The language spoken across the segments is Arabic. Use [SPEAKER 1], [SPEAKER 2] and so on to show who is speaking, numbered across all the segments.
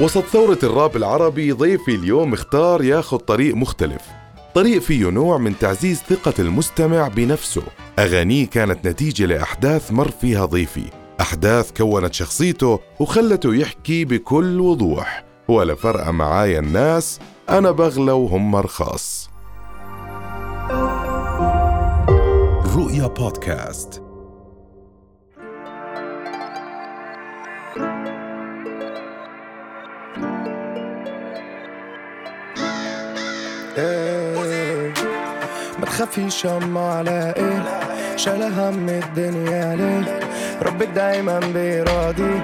[SPEAKER 1] وسط ثورة الراب العربي ضيفي اليوم اختار ياخذ طريق مختلف. طريق فيه نوع من تعزيز ثقة المستمع بنفسه. أغانيه كانت نتيجة لأحداث مر فيها ضيفي. أحداث كونت شخصيته وخلته يحكي بكل وضوح. ولا فرق معايا الناس أنا بغلى وهم رخاص. رؤيا بودكاست.
[SPEAKER 2] ما تخافيش يما على إيه؟ شايلة هم الدنيا ليه؟ ربك دايما بيراضي.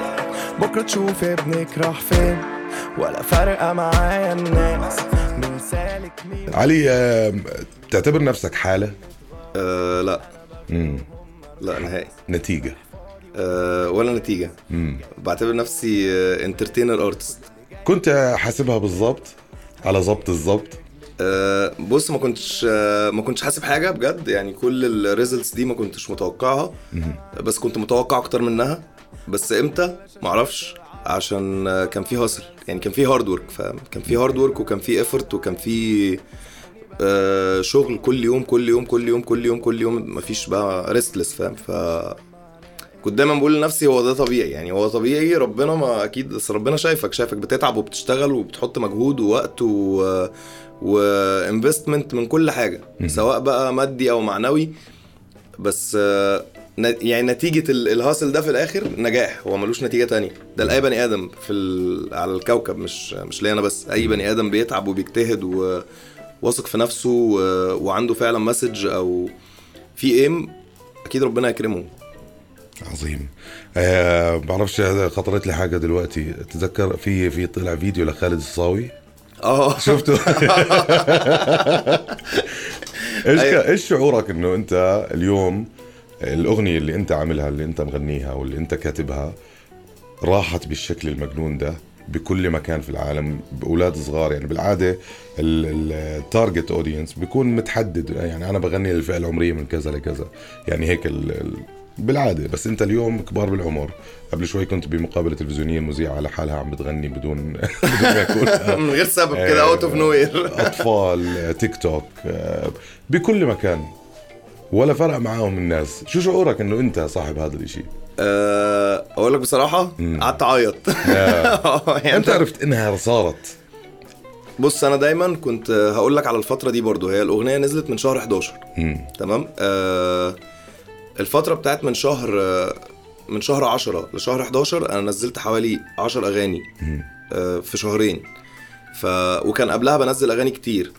[SPEAKER 2] بكرة تشوف ابنك راح فين؟ ولا فارقة معايا الناس. مين سالك مين؟
[SPEAKER 1] علي آه، تعتبر نفسك حالة؟
[SPEAKER 3] أه لا.
[SPEAKER 1] مم.
[SPEAKER 3] لا نهائي.
[SPEAKER 1] نتيجة.
[SPEAKER 3] أه ولا نتيجة.
[SPEAKER 1] مم.
[SPEAKER 3] بعتبر نفسي انترتينر ارتست
[SPEAKER 1] كنت حاسبها بالضبط على ضبط الضبط
[SPEAKER 3] أه بص ما كنتش أه ما كنتش حاسب حاجة بجد يعني كل ال results دي ما كنتش متوقعها. بس كنت متوقع أكتر منها. بس إمتى؟ معرفش عشان آه، كان في hustle يعني كان في hard work فاهم؟ كان في hard work وكان في effort وكان في آه شغل كل يوم كل يوم كل يوم كل يوم كل يوم مفيش بقى restless فاهم؟ ف كنت دايما بقول لنفسي هو ده طبيعي يعني هو طبيعي ربنا ما أكيد بس ربنا شايفك شايفك بتتعب وبتشتغل وبتحط مجهود ووقت و و investment من كل حاجة سواء بقى مادي أو معنوي. بس يعني نتيجة ال- ال hustle ده في الآخر نجاح هو ملوش نتيجة تانية. ده لأي بني آدم في ال... على الكوكب مش مش ليا أنا بس. أي بني آدم بيتعب وبيجتهد وواثق في نفسه و... وعنده فعلا message أو في aim أكيد ربنا يكرمه
[SPEAKER 1] عظيم. آه بعرفش هذا خطرت لي حاجة دلوقتي. تذكر في في طلع فيديو لخالد الصاوي؟
[SPEAKER 3] آه.
[SPEAKER 1] شفته؟ إيش
[SPEAKER 3] أيوة.
[SPEAKER 1] إيش شعورك إنه أنت اليوم الأغنية اللي أنت عاملها اللي أنت مغنيها واللي أنت كاتبها راحت بالشكل المجنون ده بكل مكان في العالم بأولاد صغار. يعني بالعادة ال target audience بيكون متحدد. يعني أنا بغني للفئة العمرية من كذا لكذا. يعني هيك ال- بالعادة. بس انت اليوم كبار بالعمر. قبل شوي كنت بمقابلة تلفزيونية المذيعه على حالها عم بتغني بدون بدون ما يكون.
[SPEAKER 3] من غير سبب كده out of nowhere
[SPEAKER 1] أطفال تيك توك آه، بكل مكان. ولا فرق معاهم الناس. شو شعورك إنه أنت صاحب هذا الإشي؟
[SPEAKER 3] أقول لك بصراحة قعدت أعيط. يعني
[SPEAKER 1] أنت عرفت إنها صارت.
[SPEAKER 3] بص أنا دايما كنت هقول لك على الفترة دي برضو هي الأغنية نزلت من شهر 11
[SPEAKER 1] مم.
[SPEAKER 3] تمام؟ آه الفترة بتاعت من شهر من شهر 10 لشهر 11 أنا نزلت حوالي 10 أغاني آه في شهرين. ف وكان قبلها بنزل أغاني كتير.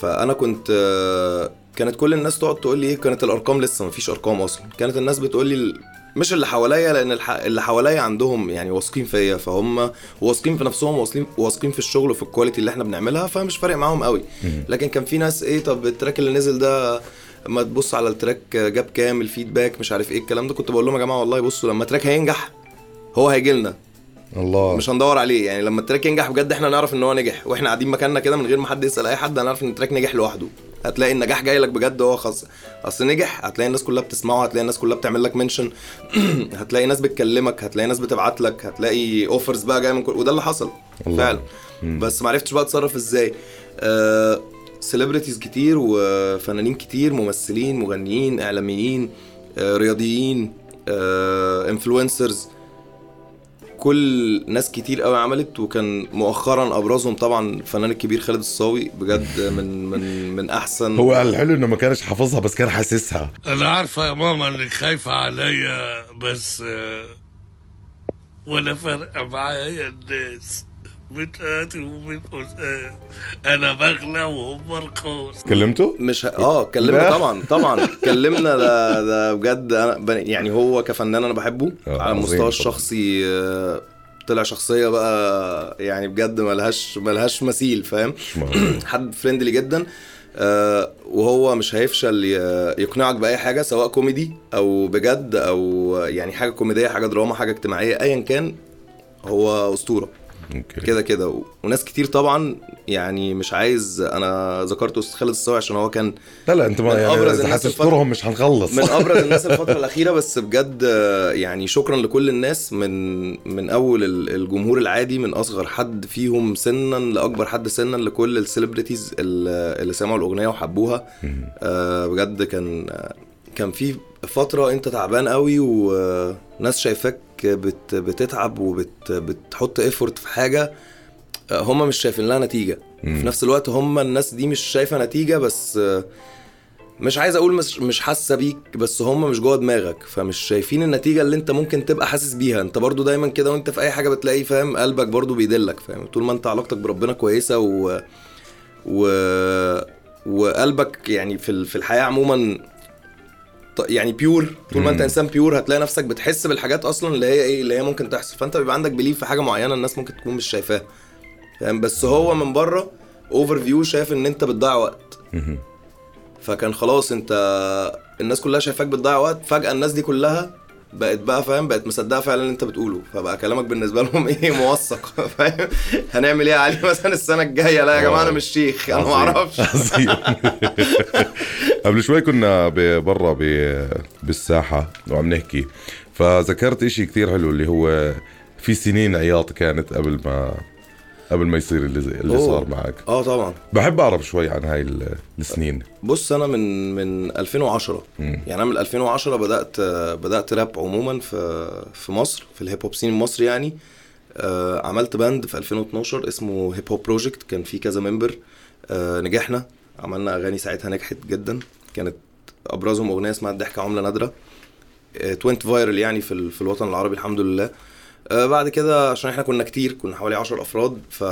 [SPEAKER 3] فأنا كنت آه كانت كل الناس تقعد تقول لي إيه كانت الأرقام لسه مفيش أرقام أصلا. كانت الناس بتقول لي مش اللي حواليا لأن الح... اللي حواليا عندهم يعني واثقين فيا. فهم واثقين في نفسهم واثقين واثقين في الشغل وفي ال quality اللي إحنا بنعملها فمش فارق معاهم قوي. لكن كان في ناس إيه طب ال track اللي نزل ده ما تبص على ال track جاب كام ال feedback مش عارف إيه الكلام ده كنت بقول لهم يا جماعة والله بصوا لما ال track هينجح هو هيجي لنا.
[SPEAKER 1] الله.
[SPEAKER 3] مش هندور عليه يعني لما ال track ينجح بجد إحنا نعرف ان هو نجح وإحنا قاعدين مكاننا كده من غير ما حد يسأل أي حد هنعرف إن ال track نجح لوحده. هتلاقي النجاح جاي لك بجد هو خاص. أصل نجح هتلاقي الناس كلها بتسمعه هتلاقي الناس كلها بتعمل لك mention هتلاقي ناس بتكلمك هتلاقي ناس بتبعت لك هتلاقي offers بقى جاية من كل وده اللي حصل
[SPEAKER 1] الله.
[SPEAKER 3] فعلا. بس ما عرفتش بقى اتصرف إزاي. آه celebrities كتير وفنانين كتير ممثلين مغنيين إعلاميين آه رياضيين آه influencers كل ناس كتير قوي عملت وكان مؤخرا أبرزهم طبعا الفنان الكبير خالد الصاوي. بجد من من من أحسن
[SPEAKER 1] هو الحلو إنه ما كانش حافظها بس كان حاسسها.
[SPEAKER 4] أنا عارفة يا ماما إنك خايفة عليا بس آه، ولا فرق معايا الناس. بتقاتل وبتقول أنا بغلى وهم رخاص
[SPEAKER 1] كلمته؟
[SPEAKER 3] مش ه... آه كلمنا. طبعا طبعا. كلمنا ده ده بجد أنا ب- يعني هو كفنان أنا بحبه.
[SPEAKER 1] آه،
[SPEAKER 3] على المستوى الشخصي آه، طلع شخصية بقى يعني بجد ملهاش ملهاش مثيل فاهم. حد friendly جدا. آه، وهو مش هيفشل يقنعك بأي حاجة سواء كوميدي أو بجد أو يعني حاجة كوميدية حاجة دراما حاجة اجتماعية ايا كان هو
[SPEAKER 1] أسطورة.
[SPEAKER 3] كده كده. وناس كتير طبعا يعني مش عايز أنا ذكرت أستاذ خالد الصاوي عشان هو كان
[SPEAKER 1] لا لا أنت ما يعني
[SPEAKER 3] الناس
[SPEAKER 1] حتذكرهم مش حنخلص
[SPEAKER 3] من أبرز الناس الفترة الأخيرة بس بجد يعني شكرا لكل الناس من من أول ال- الجمهور العادي من أصغر حد فيهم سنا لأكبر حد سنا لكل السليبرتيز اللي سمعوا الأغنية وحبوها. آه، بجد كان كان في فترة أنت تعبان قوي وناس شايفاك بت بتتعب وبتحط ايفورت في حاجة آه، هم مش شايفين لها نتيجة. في نفس الوقت هم الناس دي مش شايفة نتيجة بس آه، مش عايز أقول مش مش حاسة بيك بس هم مش جوه دماغك فمش شايفين النتيجة اللي انت ممكن تبقى حاسس بيها. انت برضو دايما كده وانت في أي حاجة بتلاقي فاهم قلبك برضو بيدلك فاهم. طول ما انت علاقتك بربنا كويسة و و وقلبك يعني في في الحياة عموما يعني pure طول ما انت. إنسان pure هتلاقي نفسك بتحس بالحاجات أصلا اللي هي إيه اللي هي ممكن تحصل. فأنت بيبقى عندك belief في حاجة معينة الناس ممكن تكون مش شايفاها. فاهم؟ بس هو من بره overview شايف إن أنت بتضيع وقت. فكان خلاص أنت الناس كلها شايفاك بتضيع وقت. فجأة الناس دي كلها بقت بقى فاهم بقت مصدقة فعلا اللي انت بتقوله. فبقى كلامك بالنسبة لهم إيه موثق. فاهم؟ هنعمل إيه يا علي مثلا السنة الجاية؟ لا يا جماعة أنا مش شيخ أنا ما.
[SPEAKER 1] أعرفش قبل شوي كنا برا ب- بالساحة وعم نحكي. فذكرت إشي كثير حلو اللي هو في سنين عياط كانت قبل ما قبل ما يصير اللي, اللي
[SPEAKER 3] أوه.
[SPEAKER 1] صار معك.
[SPEAKER 3] آه طبعا.
[SPEAKER 1] بحب أعرف شوي عن هاي ال- السنين.
[SPEAKER 3] بص أنا من من 2010
[SPEAKER 1] مم.
[SPEAKER 3] يعني أنا من 2010 بدأت بدأت راب عموما في في مصر في ال hip hop scene المصري يعني. آه، عملت band في 2012 اسمه Hip Hop Project. كان فيه كذا member. آه، نجحنا. عملنا أغاني ساعتها نجحت جدا. كانت أبرزهم أغنية اسمها الضحكة عملة نادرة. to went viral يعني في في الوطن العربي الحمد لله. آه، بعد كده عشان إحنا كنا كتير كنا حوالي 10 أفراد ف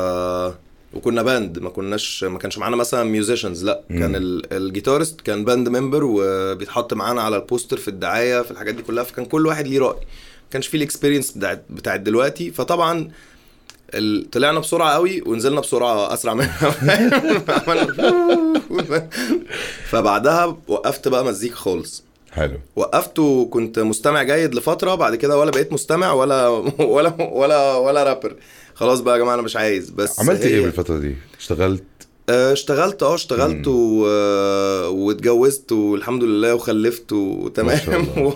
[SPEAKER 3] وكنا band ما كناش ما كانش معانا مثلا musicians لا
[SPEAKER 1] مم.
[SPEAKER 3] كان ال- ال guitarist كان band member وبيتحط معانا على البوستر في الدعاية في الحاجات دي كلها فكان كل واحد ليه رأي. ما كانش فيه ال experience بتاعت بتاعت دلوقتي. فطبعا ال... طلعنا بسرعة قوي ونزلنا بسرعة أسرع منها. فبعدها وقفت بقى مزيكا خالص.
[SPEAKER 1] حلو.
[SPEAKER 3] وقفت وكنت مستمع جيد لفترة بعد كده ولا بقيت مستمع ولا ولا ولا ولا رابر. خلاص بقى يا جماعة أنا مش عايز بس
[SPEAKER 1] عملت إيه بالفترة دي؟ اشتغلت؟
[SPEAKER 3] آه، اشتغلت آه اشتغلت و... آه، واتجوزت والحمد لله وخلفت وتمام. و...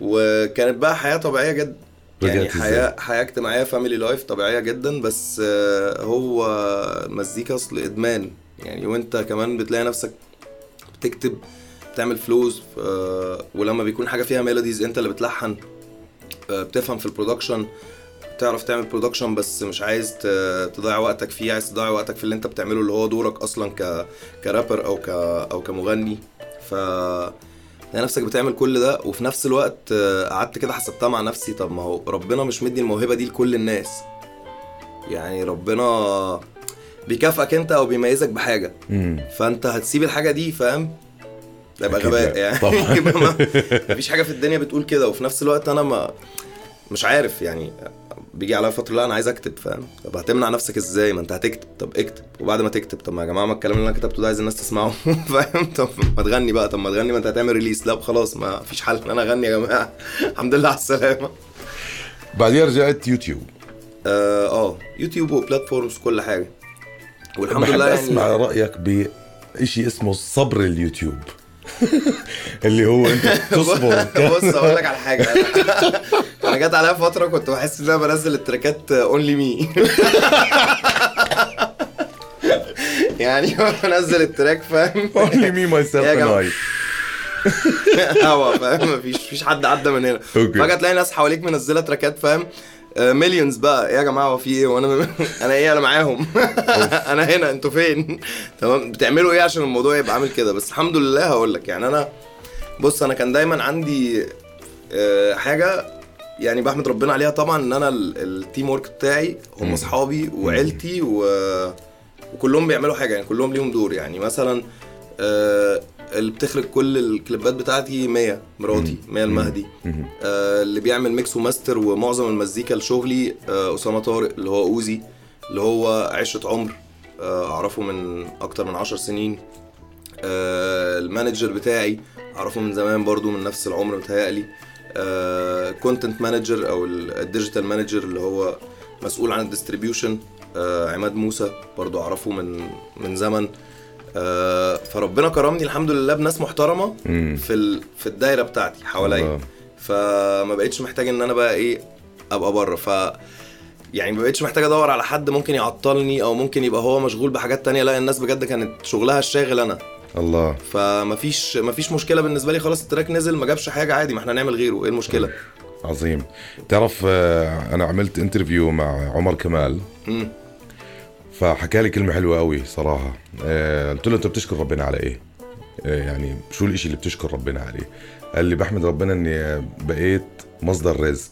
[SPEAKER 3] وكانت بقى حياة طبيعية جدا يعني؟ حياة حياة اجتماعية family life طبيعية جدا بس آه، هو مزيكا أصل إدمان. يعني وأنت كمان بتلاقي نفسك بتكتب بتعمل flows ولما بيكون حاجة فيها melodies انت اللي بتلحن بتفهم في ال production تعرف تعمل production بس مش عايز تضيع وقتك فيه عايز تضيع وقتك في اللي انت بتعمله اللي هو دورك أصلا ك كرابر أو ك أو كمغني. ف تلاقي نفسك بتعمل كل ده وفي نفس الوقت قعدت كده حسبتها مع نفسي طب ما هو ربنا مش مدي الموهبة دي لكل الناس. يعني ربنا بيكافئك انت أو بيميزك
[SPEAKER 1] بحاجة.
[SPEAKER 3] فانت هتسيب الحاجة دي فاهم؟ ده يبقى غباء. يعني.
[SPEAKER 1] طبعاً.
[SPEAKER 3] مفيش حاجة في الدنيا بتقول كده وفي نفس الوقت أنا ما مش عارف يعني بيجي عليا فترة لا أنا عايز أكتب فاهم؟ طب هتمنع نفسك إزاي؟ ما أنت هتكتب. طب اكتب. وبعد ما تكتب طب ما يا جماعة ما الكلام اللي أنا كتبته ده عايز الناس تسمعه. فاهم؟ طب ما تغني بقى. طب ما تغني ما أنت هتعمل release لا خلاص ما فيش حل. ان أنا اغني يا جماعة. الحمد لله على السلامة.
[SPEAKER 1] بعدين رجعت يوتيوب.
[SPEAKER 3] آه آه، يوتيوب و platforms كل حاجة. والحمد لله يعني
[SPEAKER 1] أسمع رأيك بشيء اسمه صبر اليوتيوب. اللي هو انت تصبر
[SPEAKER 3] بص أقول لك على حاجة. أنا جت عليا فترة كنت بحس إن أنا بنزل ال tracks only me يعني بنزل التراك فاهم؟
[SPEAKER 1] Myself
[SPEAKER 3] يا
[SPEAKER 1] and
[SPEAKER 3] جماعة.
[SPEAKER 1] I.
[SPEAKER 3] هوا فاهم؟ مفيش مفيش حد عدى من هنا. فجأة تلاقي ناس حواليك منزلة تراكات فاهم؟ مليونز بقى. إيه يا جماعة هو في إيه؟ وأنا أنا إيه؟ أنا معاهم. أنا هنا أنتوا فين؟ تمام. بتعملوا إيه عشان الموضوع يبقى عامل كده؟ بس الحمد لله هقول لك. يعني أنا بص أنا كان دايما عندي آه، حاجة يعني بحمد ربنا عليها طبعا إن أنا ال- التيم ورك بتاعي هم. أصحابي وعيلتي و... وكلهم بيعملوا حاجة يعني كلهم ليهم دور. يعني مثلا آه، اللي بتخرج كل الكليبات بتاعتي مية مراتي مية المهدي. آه، اللي بيعمل mix و master ومعظم المزيكا لشغلي آه، أسامة طارق اللي هو أوزي اللي هو عشرة عمر آه، أعرفه من أكتر من عشر سنين. آه، ال manager بتاعي أعرفه من زمان برضو من نفس العمر متهيألي. content manager أو ال digital manager اللي هو مسؤول عن ال distribution آه عماد موسى برضو أعرفه من من زمن. آه فربنا كرمني الحمد لله بناس محترمة في ال... في الدايرة بتاعتي حواليا. فما بقتش محتاج إن أنا بقى إيه أبقى بره. ف يعني ما بقتش محتاج أدور على حد ممكن يعطلني أو ممكن يبقى هو مشغول بحاجات تانية. لا الناس بجد كانت شغلها الشاغل أنا.
[SPEAKER 1] الله.
[SPEAKER 3] فمفيش مفيش مشكلة بالنسبة لي. خلاص ال track نزل ما جابش حاجة عادي ما إحنا نعمل غيره. إيه المشكلة؟
[SPEAKER 1] عظيم. تعرف آه، أنا عملت انترفيو مع عمر كمال.
[SPEAKER 3] مم.
[SPEAKER 1] فحكى لي كلمة حلوة قوي صراحة. آه، قلت له أنت بتشكر ربنا على إيه؟ آه، يعني شو الإشي اللي بتشكر ربنا عليه؟ قال لي بحمد ربنا إني بقيت مصدر رزق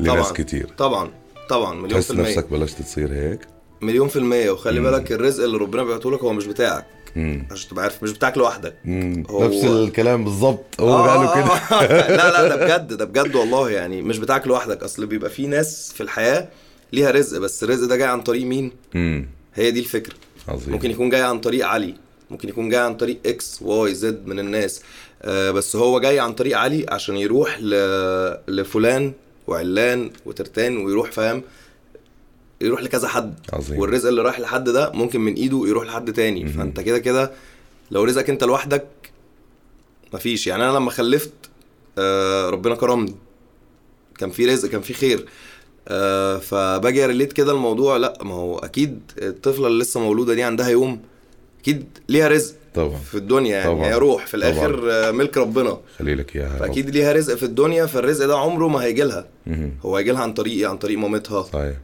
[SPEAKER 1] لناس
[SPEAKER 3] طبعاً.
[SPEAKER 1] كتير.
[SPEAKER 3] طبعا طبعا مليون
[SPEAKER 1] تحس
[SPEAKER 3] في المية.
[SPEAKER 1] نفسك بلشت تصير هيك؟
[SPEAKER 3] مليون في المية وخلي بالك الرزق اللي ربنا بيبعته لك هو مش بتاعك.
[SPEAKER 1] مم.
[SPEAKER 3] عشان تبقى عارف مش بتاعك لوحدك.
[SPEAKER 1] مم.
[SPEAKER 3] هو-
[SPEAKER 1] نفس الكلام بالضبط. هو
[SPEAKER 3] آه،
[SPEAKER 1] قاله كده.
[SPEAKER 3] آه. لا لا ده بجد ده بجد والله يعني مش بتاعك لوحدك. أصل بيبقى في ناس في الحياة ليها رزق بس الرزق ده جاي عن طريق مين؟
[SPEAKER 1] مم.
[SPEAKER 3] هي دي الفكرة.
[SPEAKER 1] عظيم.
[SPEAKER 3] ممكن يكون جاي عن طريق علي ممكن يكون جاي عن طريق X Y Z من الناس. آه بس هو جاي عن طريق علي عشان يروح ل... لفلان وعلان وترتان ويروح فاهم؟ يروح لكذا حد.
[SPEAKER 1] عظيم.
[SPEAKER 3] والرزق اللي رايح لحد ده ممكن من إيده يروح لحد تاني. فأنت كده كده لو رزقك أنت لوحدك مفيش. يعني أنا لما خلفت آه ربنا كرمني. كان في رزق كان في خير. آه فباجي ريليت كده الموضوع لا ما هو أكيد الطفلة اللي لسه مولودة دي عندها يوم أكيد ليها رزق
[SPEAKER 1] طبعا
[SPEAKER 3] في الدنيا يعني
[SPEAKER 1] طبعاً.
[SPEAKER 3] هي روح في الآخر
[SPEAKER 1] طبعاً.
[SPEAKER 3] آه، ملك ربنا
[SPEAKER 1] خلي لك اياها.
[SPEAKER 3] فأكيد ليها رزق في الدنيا فالرزق ده عمره ما هيجي لها. هو هيجي لها عن طريق إيه؟ عن طريق مامتها
[SPEAKER 1] صحيح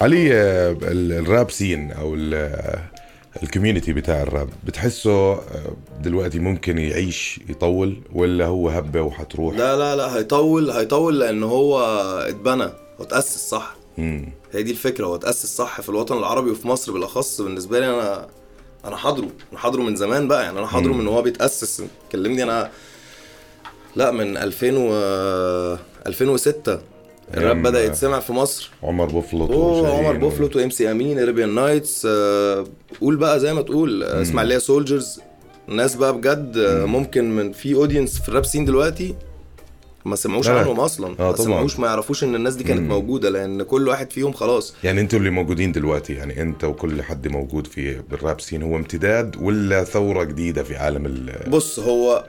[SPEAKER 1] علي آه، ال- ال rap scene أو ال- ال community بتاع الراب بتحسه آه، دلوقتي ممكن يعيش يطول ولا هو هبة وحتروح؟
[SPEAKER 3] لا لا لا هيطول هيطول لأن هو اتبنى هو اتاسس صح؟
[SPEAKER 1] مم.
[SPEAKER 3] هي دي الفكرة هو اتأسس صح في الوطن العربي وفي مصر بالأخص. بالنسبة لي أنا أنا حاضره أنا حاضره من زمان بقى يعني أنا حاضره من هو بيتأسس. كلمني أنا لا من 2000 و 2006 الراب بدأ يتسمع في مصر.
[SPEAKER 1] عمر بوفلوت
[SPEAKER 3] عمر بوفلوت وإم سي أمين Arabian Knights آه، قول بقى زي ما تقول. آه، اسماعيليه Soldiers ناس بقى بجد آه، ممكن من في audience في ال rap scene دلوقتي ما سمعوش. عنهم أصلا.
[SPEAKER 1] آه،
[SPEAKER 3] ما. سمعوش ما يعرفوش إن الناس دي كانت موجودة لأن كل واحد فيهم خلاص.
[SPEAKER 1] يعني أنتوا اللي موجودين دلوقتي يعني انت وكل حد موجود في بال rap scene هو امتداد ولا ثورة جديدة في عالم ال
[SPEAKER 3] بص هو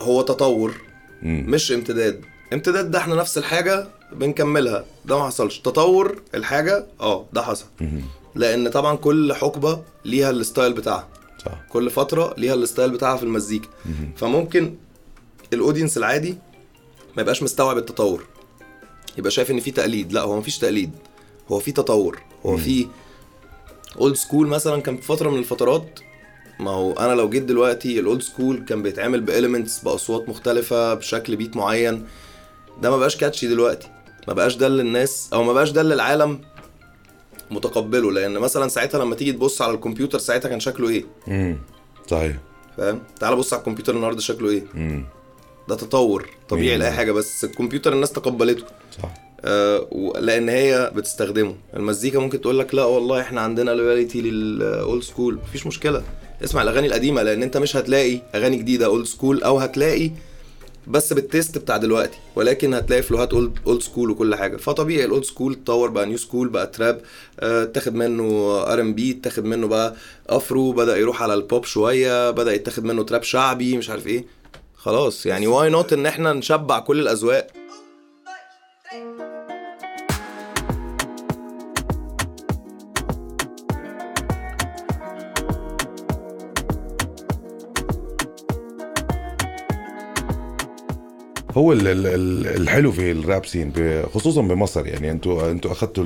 [SPEAKER 3] هو تطور
[SPEAKER 1] مم.
[SPEAKER 3] مش امتداد. امتداد ده إحنا نفس الحاجة بنكملها. ده ما حصلش. تطور الحاجة آه ده حصل. لأن طبعا كل حقبة ليها ال style بتاعها.
[SPEAKER 1] صح.
[SPEAKER 3] كل فترة ليها ال style بتاعها في المزيكا. فممكن ال audience العادي ما يبقاش مستوعب التطور. يبقى شايف إن في تقليد. لا هو مفيش تقليد. هو في تطور. هو في old school مثلا كان في فترة من الفترات ما هو أنا لو جيت دلوقتي ال old school كان بيتعمل ب elements بأصوات مختلفة بشكل beat معين. ده ما بقاش catchy دلوقتي. ما بقاش ده اللي الناس أو ما بقاش ده اللي العالم متقبله. لأن مثلا ساعتها لما تيجي تبص على الكمبيوتر ساعتها كان شكله إيه؟
[SPEAKER 1] امم صحيح.
[SPEAKER 3] فاهم؟ تعال بص على الكمبيوتر النهارده شكله إيه؟
[SPEAKER 1] امم
[SPEAKER 3] ده تطور طبيعي. لأي حاجة بس الكمبيوتر الناس تقبلته.
[SPEAKER 1] صح.
[SPEAKER 3] آه لأن هي بتستخدمه. المزيكا ممكن تقول لك لا والله إحنا عندنا loyalty لل old school مفيش مشكلة. اسمع الأغاني القديمة لأن أنت مش هتلاقي أغاني جديدة old school أو هتلاقي بس بال taste بتاع دلوقتي ولكن هتلاقي flowهات old old school وكل حاجة. فطبيعي ال old school اتطور بقى new school بقى trap آه، اتاخد منه R&B اتاخد منه بقى Afro بدأ يروح على البوب شوية بدأ يتاخد منه trap شعبي مش عارف إيه. خلاص يعني why not إن إحنا نشبع كل الأذواق؟
[SPEAKER 1] هو ال- ال- ال- الحلو في ال rap scene خصوصا بمصر يعني أنتوا أنتوا أخذتوا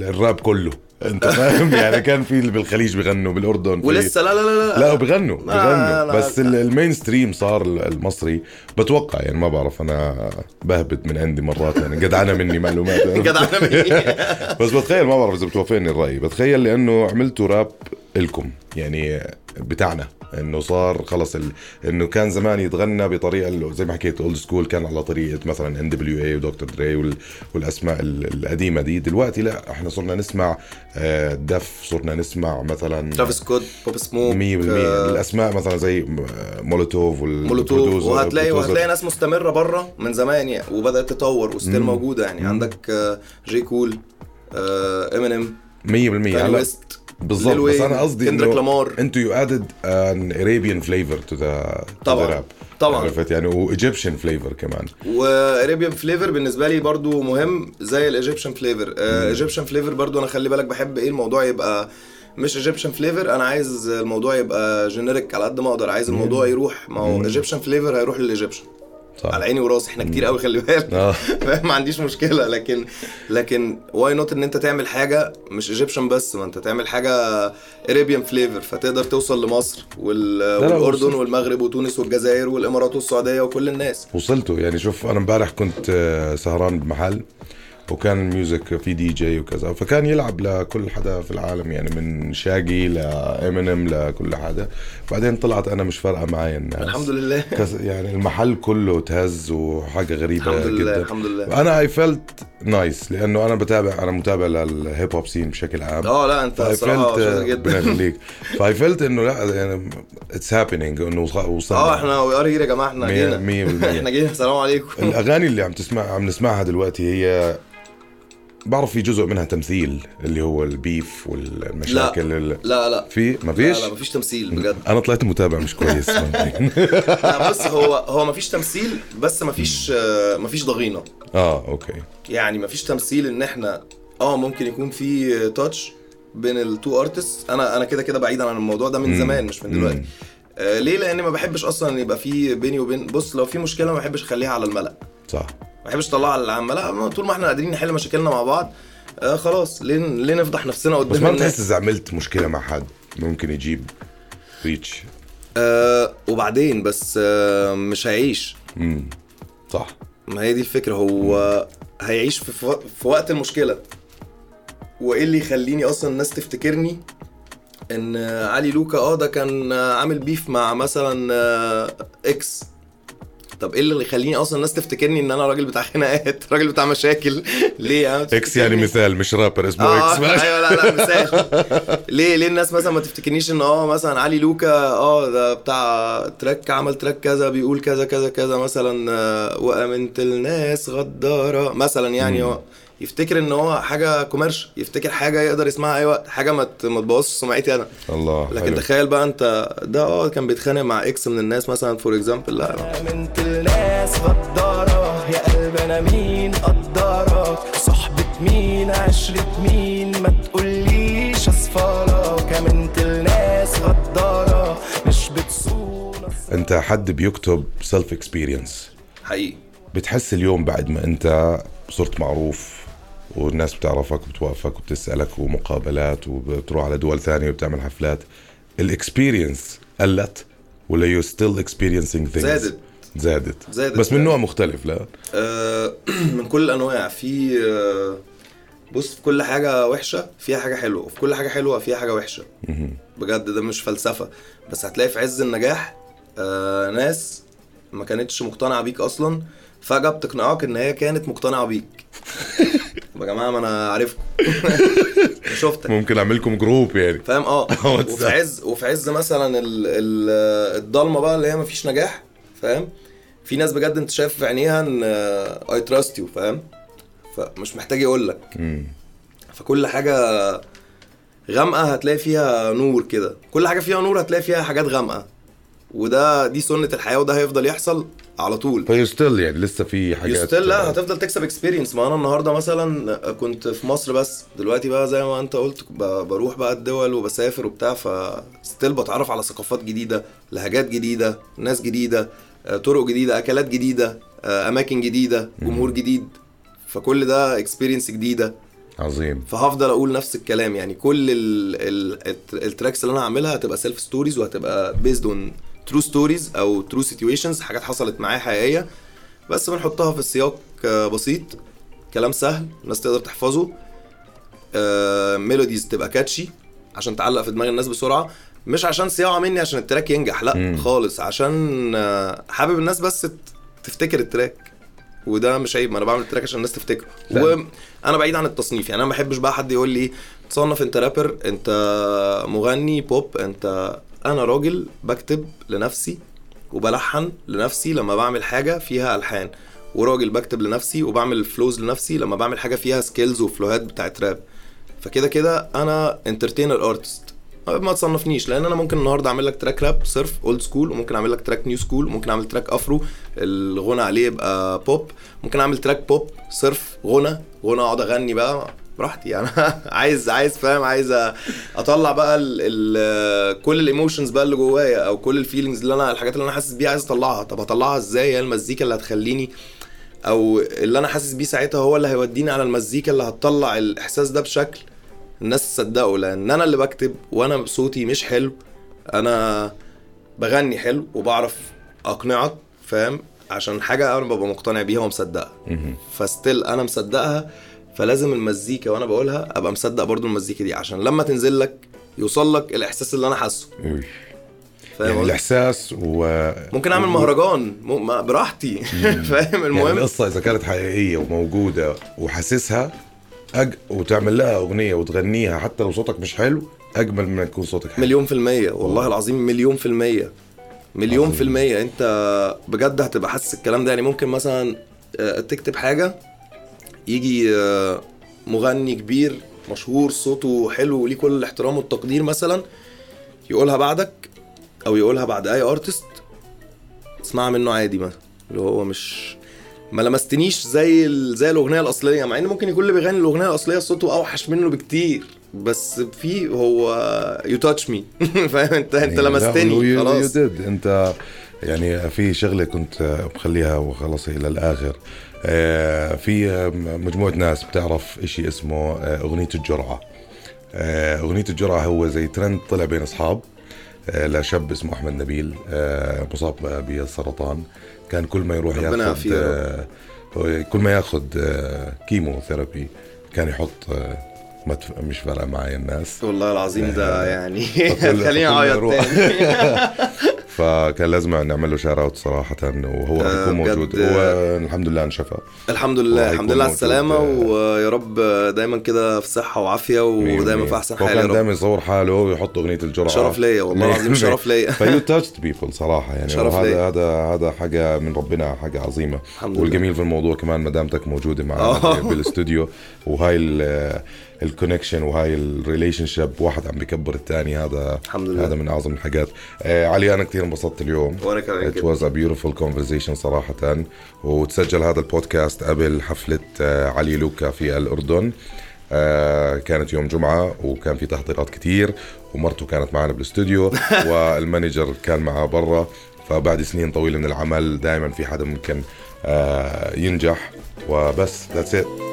[SPEAKER 1] الراب كله. انت فاهم؟ يعني كان في اللي بالخليج بغنوا بالأردن
[SPEAKER 3] ولسه لا لا لا لا.
[SPEAKER 1] لا بغنوا
[SPEAKER 3] لا،
[SPEAKER 1] بغنوا
[SPEAKER 3] لا،
[SPEAKER 1] بس ال mainstream صار المصري. بتوقع يعني ما بعرف أنا بهبط من عندي مرات يعني جدعانه مني معلومات.
[SPEAKER 3] جدعانة مني.
[SPEAKER 1] بس بتخيل ما بعرف إذا بتوافقني الرأي. بتخيل لأنه عملتوا راب إلكم يعني بتاعنا. إنه صار خلص ال... إنه كان زمان يتغنى بطريقة زي ما حكيت old school كان على طريقة مثلا N.W.A ودكتور دري وال... والأسماء ال- القديمة دي. دلوقتي لا إحنا صرنا نسمع آه، دف صرنا نسمع مثلا
[SPEAKER 3] ترافيس سكوت Pop Smoke
[SPEAKER 1] 100%
[SPEAKER 3] آه،
[SPEAKER 1] الأسماء مثلا زي مولوتوف وال
[SPEAKER 3] مولوتوف وهتلاقي. وهتلاقي ناس مستمرة بره من زمان يعني وبدأت تطور و still
[SPEAKER 1] مم.
[SPEAKER 3] موجودة يعني. عندك آه، جي كول امينيم
[SPEAKER 1] 100%
[SPEAKER 3] كاني
[SPEAKER 1] هلا
[SPEAKER 3] ليل
[SPEAKER 1] بس أنا قصدي
[SPEAKER 3] كندريك لامار
[SPEAKER 1] أنتوا you add an Arabian flavor to the
[SPEAKER 3] طبعاً. طبعاً.
[SPEAKER 1] عرفت؟ يعني و Egyptian flavor كمان.
[SPEAKER 3] و Arabian flavor بالنسبة لي برضو مهم زي ال Egyptian flavor Egyptian flavor برضو أنا خلي بالك بحب إيه الموضوع يبقى مش Egyptian flavor أنا عايز الموضوع يبقى generic على قد ما أقدر. عايز الموضوع يروح ما هو Egyptian flavor هيروح لل Egyptian
[SPEAKER 1] صح
[SPEAKER 3] على عيني وراسي. إحنا كتير قوي خلي بالك.
[SPEAKER 1] آه.
[SPEAKER 3] ما عنديش مشكلة. لكن لكن why not إن أنت تعمل حاجة مش Egyptian بس ما أنت تعمل حاجة Arabian flavor فتقدر توصل لمصر وال...
[SPEAKER 1] لا،
[SPEAKER 3] والأردن
[SPEAKER 1] وصلت.
[SPEAKER 3] والمغرب وتونس والجزائر والإمارات والسعودية وكل الناس.
[SPEAKER 1] وصلته يعني شوف أنا امبارح كنت آه، سهران بمحل. وكان ال music في دي جي وكذا. فكان يلعب لكل حدا في العالم يعني من Shaggy لامينيم لكل حدا. بعدين طلعت أنا مش فارقة معي الناس.
[SPEAKER 3] الحمد لله.
[SPEAKER 1] يعني المحل كله تهز وحاجة غريبة
[SPEAKER 3] الحمد لله
[SPEAKER 1] جدا.
[SPEAKER 3] الحمد لله.
[SPEAKER 1] أنا I felt nice لأنه أنا بتابع أنا متابع لل hip hop scene بشكل عام.
[SPEAKER 3] آه لا أنت
[SPEAKER 1] صراحة
[SPEAKER 3] جدا.
[SPEAKER 1] يخليك ف I felt إنه لا يعني it's happening إنه وص- وصلنا.
[SPEAKER 3] آه إحنا we are here يا جماعة
[SPEAKER 1] إحنا
[SPEAKER 3] جينا. إحنا جينا السلام عليكم.
[SPEAKER 1] الأغاني اللي عم تسمع عم نسمعها دلوقتي هي بعرف في جزء منها تمثيل اللي هو ال beef والمشاكل ال...
[SPEAKER 3] لا لا.
[SPEAKER 1] في؟ ما
[SPEAKER 3] لا
[SPEAKER 1] فيش
[SPEAKER 3] لا مفيش تمثيل بجد.
[SPEAKER 1] أنا طلعت متابع مش كويس.
[SPEAKER 3] لا بص هو هو مفيش تمثيل بس مفيش آه، مفيش ضغينة.
[SPEAKER 1] آه أوكي.
[SPEAKER 3] يعني مفيش تمثيل إن إحنا آه ممكن يكون في touch بين ال two artists أنا أنا كده كده بعيدا عن الموضوع ده من
[SPEAKER 1] مم.
[SPEAKER 3] زمان مش من دلوقتي. آه ليه؟ لأن ما بحبش أصلا يبقى في بيني وبين بص لو في مشكلة ما بحبش أخليها على الملأ.
[SPEAKER 1] صح.
[SPEAKER 3] ما بحبش اطلعها على الملأ ما طول ما إحنا قادرين نحل مشاكلنا مع بعض آه خلاص. ليه ليه نفضح نفسنا
[SPEAKER 1] بس
[SPEAKER 3] قدام
[SPEAKER 1] ما
[SPEAKER 3] الناس؟
[SPEAKER 1] بتحس إذا عملت مشكلة مع حد ممكن يجيب ريتش
[SPEAKER 3] آه وبعدين بس آه مش هيعيش.
[SPEAKER 1] امم صح.
[SPEAKER 3] ما هي دي الفكرة. هو هيعيش في, في, في وقت المشكلة. وإيه اللي يخليني أصلا الناس تفتكرني إن علي لوكا آه ده كان عامل beef مع مثلا آه، X طب إيه اللي يخليني أصلا الناس تفتكرني إن أنا راجل بتاع خناقات؟ راجل بتاع مشاكل. ليه
[SPEAKER 1] X يعني مثال مش رابر اسمه
[SPEAKER 3] آه
[SPEAKER 1] X. ماشي.
[SPEAKER 3] أيوه لا لا مثال. ليه؟ ليه الناس مثلا ما تفتكرنيش إن آه مثلا علي لوكا آه ده بتاع track عمل track كذا بيقول كذا كذا كذا مثلا آه، وأمنت الناس غدارة مثلا يعني يفتكر إن هو حاجة كوميرش يفتكر حاجة يقدر يسمعها أي وقت حاجة ما ما تبوظش سمعتي أنا.
[SPEAKER 1] الله
[SPEAKER 3] لكن
[SPEAKER 1] حلو.
[SPEAKER 3] تخيل بقى أنت ده آه كان بيتخانق مع إكس من الناس مثلا فور اكزامبل لا لا.
[SPEAKER 2] امنت الناس غدارة يا قلب أنا مين قدرك؟ صحبة مين؟ عشرة مين؟ ما تقوليش اصفارك امنت الناس غدارة مش بتصون
[SPEAKER 1] أنت حد بيكتب سيلف اكسبيرينس
[SPEAKER 3] حقيقي.
[SPEAKER 1] بتحس اليوم بعد ما أنت صرت معروف والناس بتعرفك وبتوقفك وبتسألك ومقابلات وبتروح على دول ثانية وبتعمل حفلات. ال experience قلت ولا you still experiencing things
[SPEAKER 3] زادت.
[SPEAKER 1] زادت.
[SPEAKER 3] زادت.
[SPEAKER 1] بس من نوع مختلف لا؟
[SPEAKER 3] آه، من كل الانواع في آه، بص في كل حاجة وحشة فيها حاجة حلوة وفي كل حاجة حلوة فيها حاجة وحشة. بجد ده مش فلسفة. بس هتلاقي في عز النجاح آه، ناس ما كانتش مقتنعة بيك أصلا فجأة بتقنعك إن هي كانت مقتنعة بيك. يا جماعة ما أنا عارفكم. شفتك.
[SPEAKER 1] ممكن اعمل لكم group يعني.
[SPEAKER 3] فاهم؟
[SPEAKER 1] آه.
[SPEAKER 3] وفي عز وفي عز مثلا ال... ال... الضلمة بقى اللي هي مفيش نجاح فاهم؟ في ناس بجد أنت شايف في عينيها إن I trust you فاهم؟ فمش محتاج يقول لك. فكل حاجة غامقة هتلاقي فيها نور كده. كل حاجة فيها نور هتلاقي فيها حاجات غامقة. وده دي سنة الحياة وده هيفضل يحصل على طول.
[SPEAKER 1] ف you still يعني لسه في حاجات
[SPEAKER 3] you still لا هتفضل تكسب experience ما أنا النهارده مثلا كنت في مصر بس. دلوقتي بقى زي ما أنت قلت بروح بقى الدول وبسافر وبتاع ف still بتعرف على ثقافات جديدة لهجات جديدة ناس جديدة آه، طرق جديدة أكلات جديدة آه، أماكن جديدة جمهور جديد. فكل ده experience جديدة.
[SPEAKER 1] عظيم.
[SPEAKER 3] فهفضل أقول نفس الكلام. يعني كل ال ال tracks اللي أنا هعملها هتبقى self stories وهتبقى based on true stories أو true situations حاجات حصلت معايا حقيقية. بس بنحطها في سياق آه، بسيط. كلام سهل الناس تقدر تحفظه. melodies تبقى catchy عشان تعلق في دماغ الناس بسرعة. مش عشان صياعة مني عشان ال track ينجح لأ
[SPEAKER 1] مم.
[SPEAKER 3] خالص. عشان آه، حابب الناس بس تفتكر ال track. وده مش عيب ما أنا بعمل ال track عشان الناس تفتكره. وأنا بعيد عن التصنيف يعني أنا ما بحبش بقى حد يقول لي تصنف أنت رابر أنت مغني بوب أنت أنا راجل بكتب لنفسي وبلحن لنفسي لما بعمل حاجة فيها ألحان. وراجل بكتب لنفسي وبعمل flows لنفسي لما بعمل حاجة فيها skills وفلوهات بتاعت راب فكده كده أنا entertainer artist ما تصنفنيش لأن أنا ممكن النهارده أعمل لك track rap صرف old school وممكن أعمل لك track new school وممكن أعمل track afro الغنى عليه يبقى بوب ممكن أعمل track pop صرف غنى غنى أقعد أغني بقى براحتي يعني عايز عايز فاهم؟ عايز أطلع بقى ال ال كل ال emotions بقى اللي جوايا أو كل ال feelings اللي أنا الحاجات اللي أنا حاسس بيها عايز أطلعها. طب هطلعها إزاي؟ هي المزيكا اللي هتخليني أو اللي أنا حاسس بيه ساعتها هو اللي هيوديني على المزيكا اللي هتطلع الإحساس ده بشكل الناس تصدقه. لأن أنا اللي بكتب وأنا صوتي مش حلو أنا بغني حلو وبعرف اقنعك فاهم؟ عشان حاجة أنا ببقى مقتنع بيها ومصدقها. فستيل أنا مصدقها فلازم المزيكا وأنا بقولها ابقى مصدق برضو المزيكا دي عشان لما تنزل لك يوصل لك الاحساس اللي أنا حاسه.
[SPEAKER 1] يعني؟ الإحساس و
[SPEAKER 3] ممكن أعمل مهرجان م- براحتي. فاهم
[SPEAKER 1] يعني
[SPEAKER 3] المهم
[SPEAKER 1] القصة إذا كانت حقيقية وموجودة وحاسسها أج... وتعمل لها أغنية وتغنيها حتى لو صوتك مش حلو أجمل من يكون صوتك حلو.
[SPEAKER 3] مليون في المية والله العظيم مليون في المية. مليون
[SPEAKER 1] عظيم.
[SPEAKER 3] في المية. أنت بجد هتبقى حاسس الكلام ده. يعني ممكن مثلا آه، تكتب حاجة يجي آه، مغني كبير مشهور صوته حلو وليه كل الاحترام والتقدير مثلا يقولها بعدك أو يقولها بعد أي ارتست تسمعها منه عادي مثلا اللي هو مش ما لمستنيش زي. زي الأغنية الأصلية مع إن ممكن يكون اللي بيغني الأغنية الأصلية صوته أوحش منه بكتير بس في هو يو تاتش مي فاهم أنت؟ أنت لمستني
[SPEAKER 1] يو
[SPEAKER 3] خلاص.
[SPEAKER 1] ديد أنت يعني في شغلة كنت مخليها وخلص إلى الآخر. في مجموعة ناس بتعرف إشي اسمه آه، أغنية الجرعة آه، أغنية الجرعة هو زي ترند طلع بين أصحاب آه، لشاب اسمه أحمد نبيل آه، مصاب بالسرطان كان كل ما يروح ياخذ. آه، كل ما ياخذ آه، chemotherapy كان يحط آه، ما تف- مش فارقة معي الناس
[SPEAKER 3] والله العظيم ده يعني خليني
[SPEAKER 1] أعيط.
[SPEAKER 3] تاني
[SPEAKER 1] فكان لازم نعمل له shout out صراحة وهو
[SPEAKER 3] آه،
[SPEAKER 1] حيكون
[SPEAKER 3] بجد.
[SPEAKER 1] موجود. والحمد لله انشفى
[SPEAKER 3] الحمد لله الحمد لله على السلامة
[SPEAKER 1] آه،
[SPEAKER 3] ويا رب دايما كده في صحة وعافية ودايما في أحسن
[SPEAKER 1] هو
[SPEAKER 3] حال يا
[SPEAKER 1] كان
[SPEAKER 3] رب.
[SPEAKER 1] دائما يصور حاله ويحط أغنية الجرعة.
[SPEAKER 3] شرف ليا والله العظيم شرف ليا.
[SPEAKER 1] ف you touched people صراحة يعني.
[SPEAKER 3] شرف
[SPEAKER 1] هذا. هذا هذا حاجة من ربنا حاجة عظيمة.
[SPEAKER 3] الحمد لله.
[SPEAKER 1] والجميل في الموضوع كمان مدامتك موجودة معنا. بالاستوديو وهاي ال connection وهاي ال relationship واحد عم بكبر الثاني هذا
[SPEAKER 3] الحمد لله.
[SPEAKER 1] هذا من أعظم الحاجات. آه علي أنا كثير انبسطت اليوم.
[SPEAKER 3] وأنا كمان
[SPEAKER 1] It
[SPEAKER 3] كده
[SPEAKER 1] was a beautiful conversation صراحة. وتسجل هذا البودكاست قبل حفلة آه، علي لوكا في الأردن. آه، كانت يوم جمعة وكان في تحضيرات كتير ومرته كانت معنا بالاستوديو والمانجر كان معها برا. فبعد سنين طويلة من العمل دائما في حدا ممكن آه، ينجح. وبس that's it.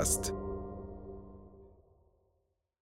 [SPEAKER 5] رؤيا بودكاست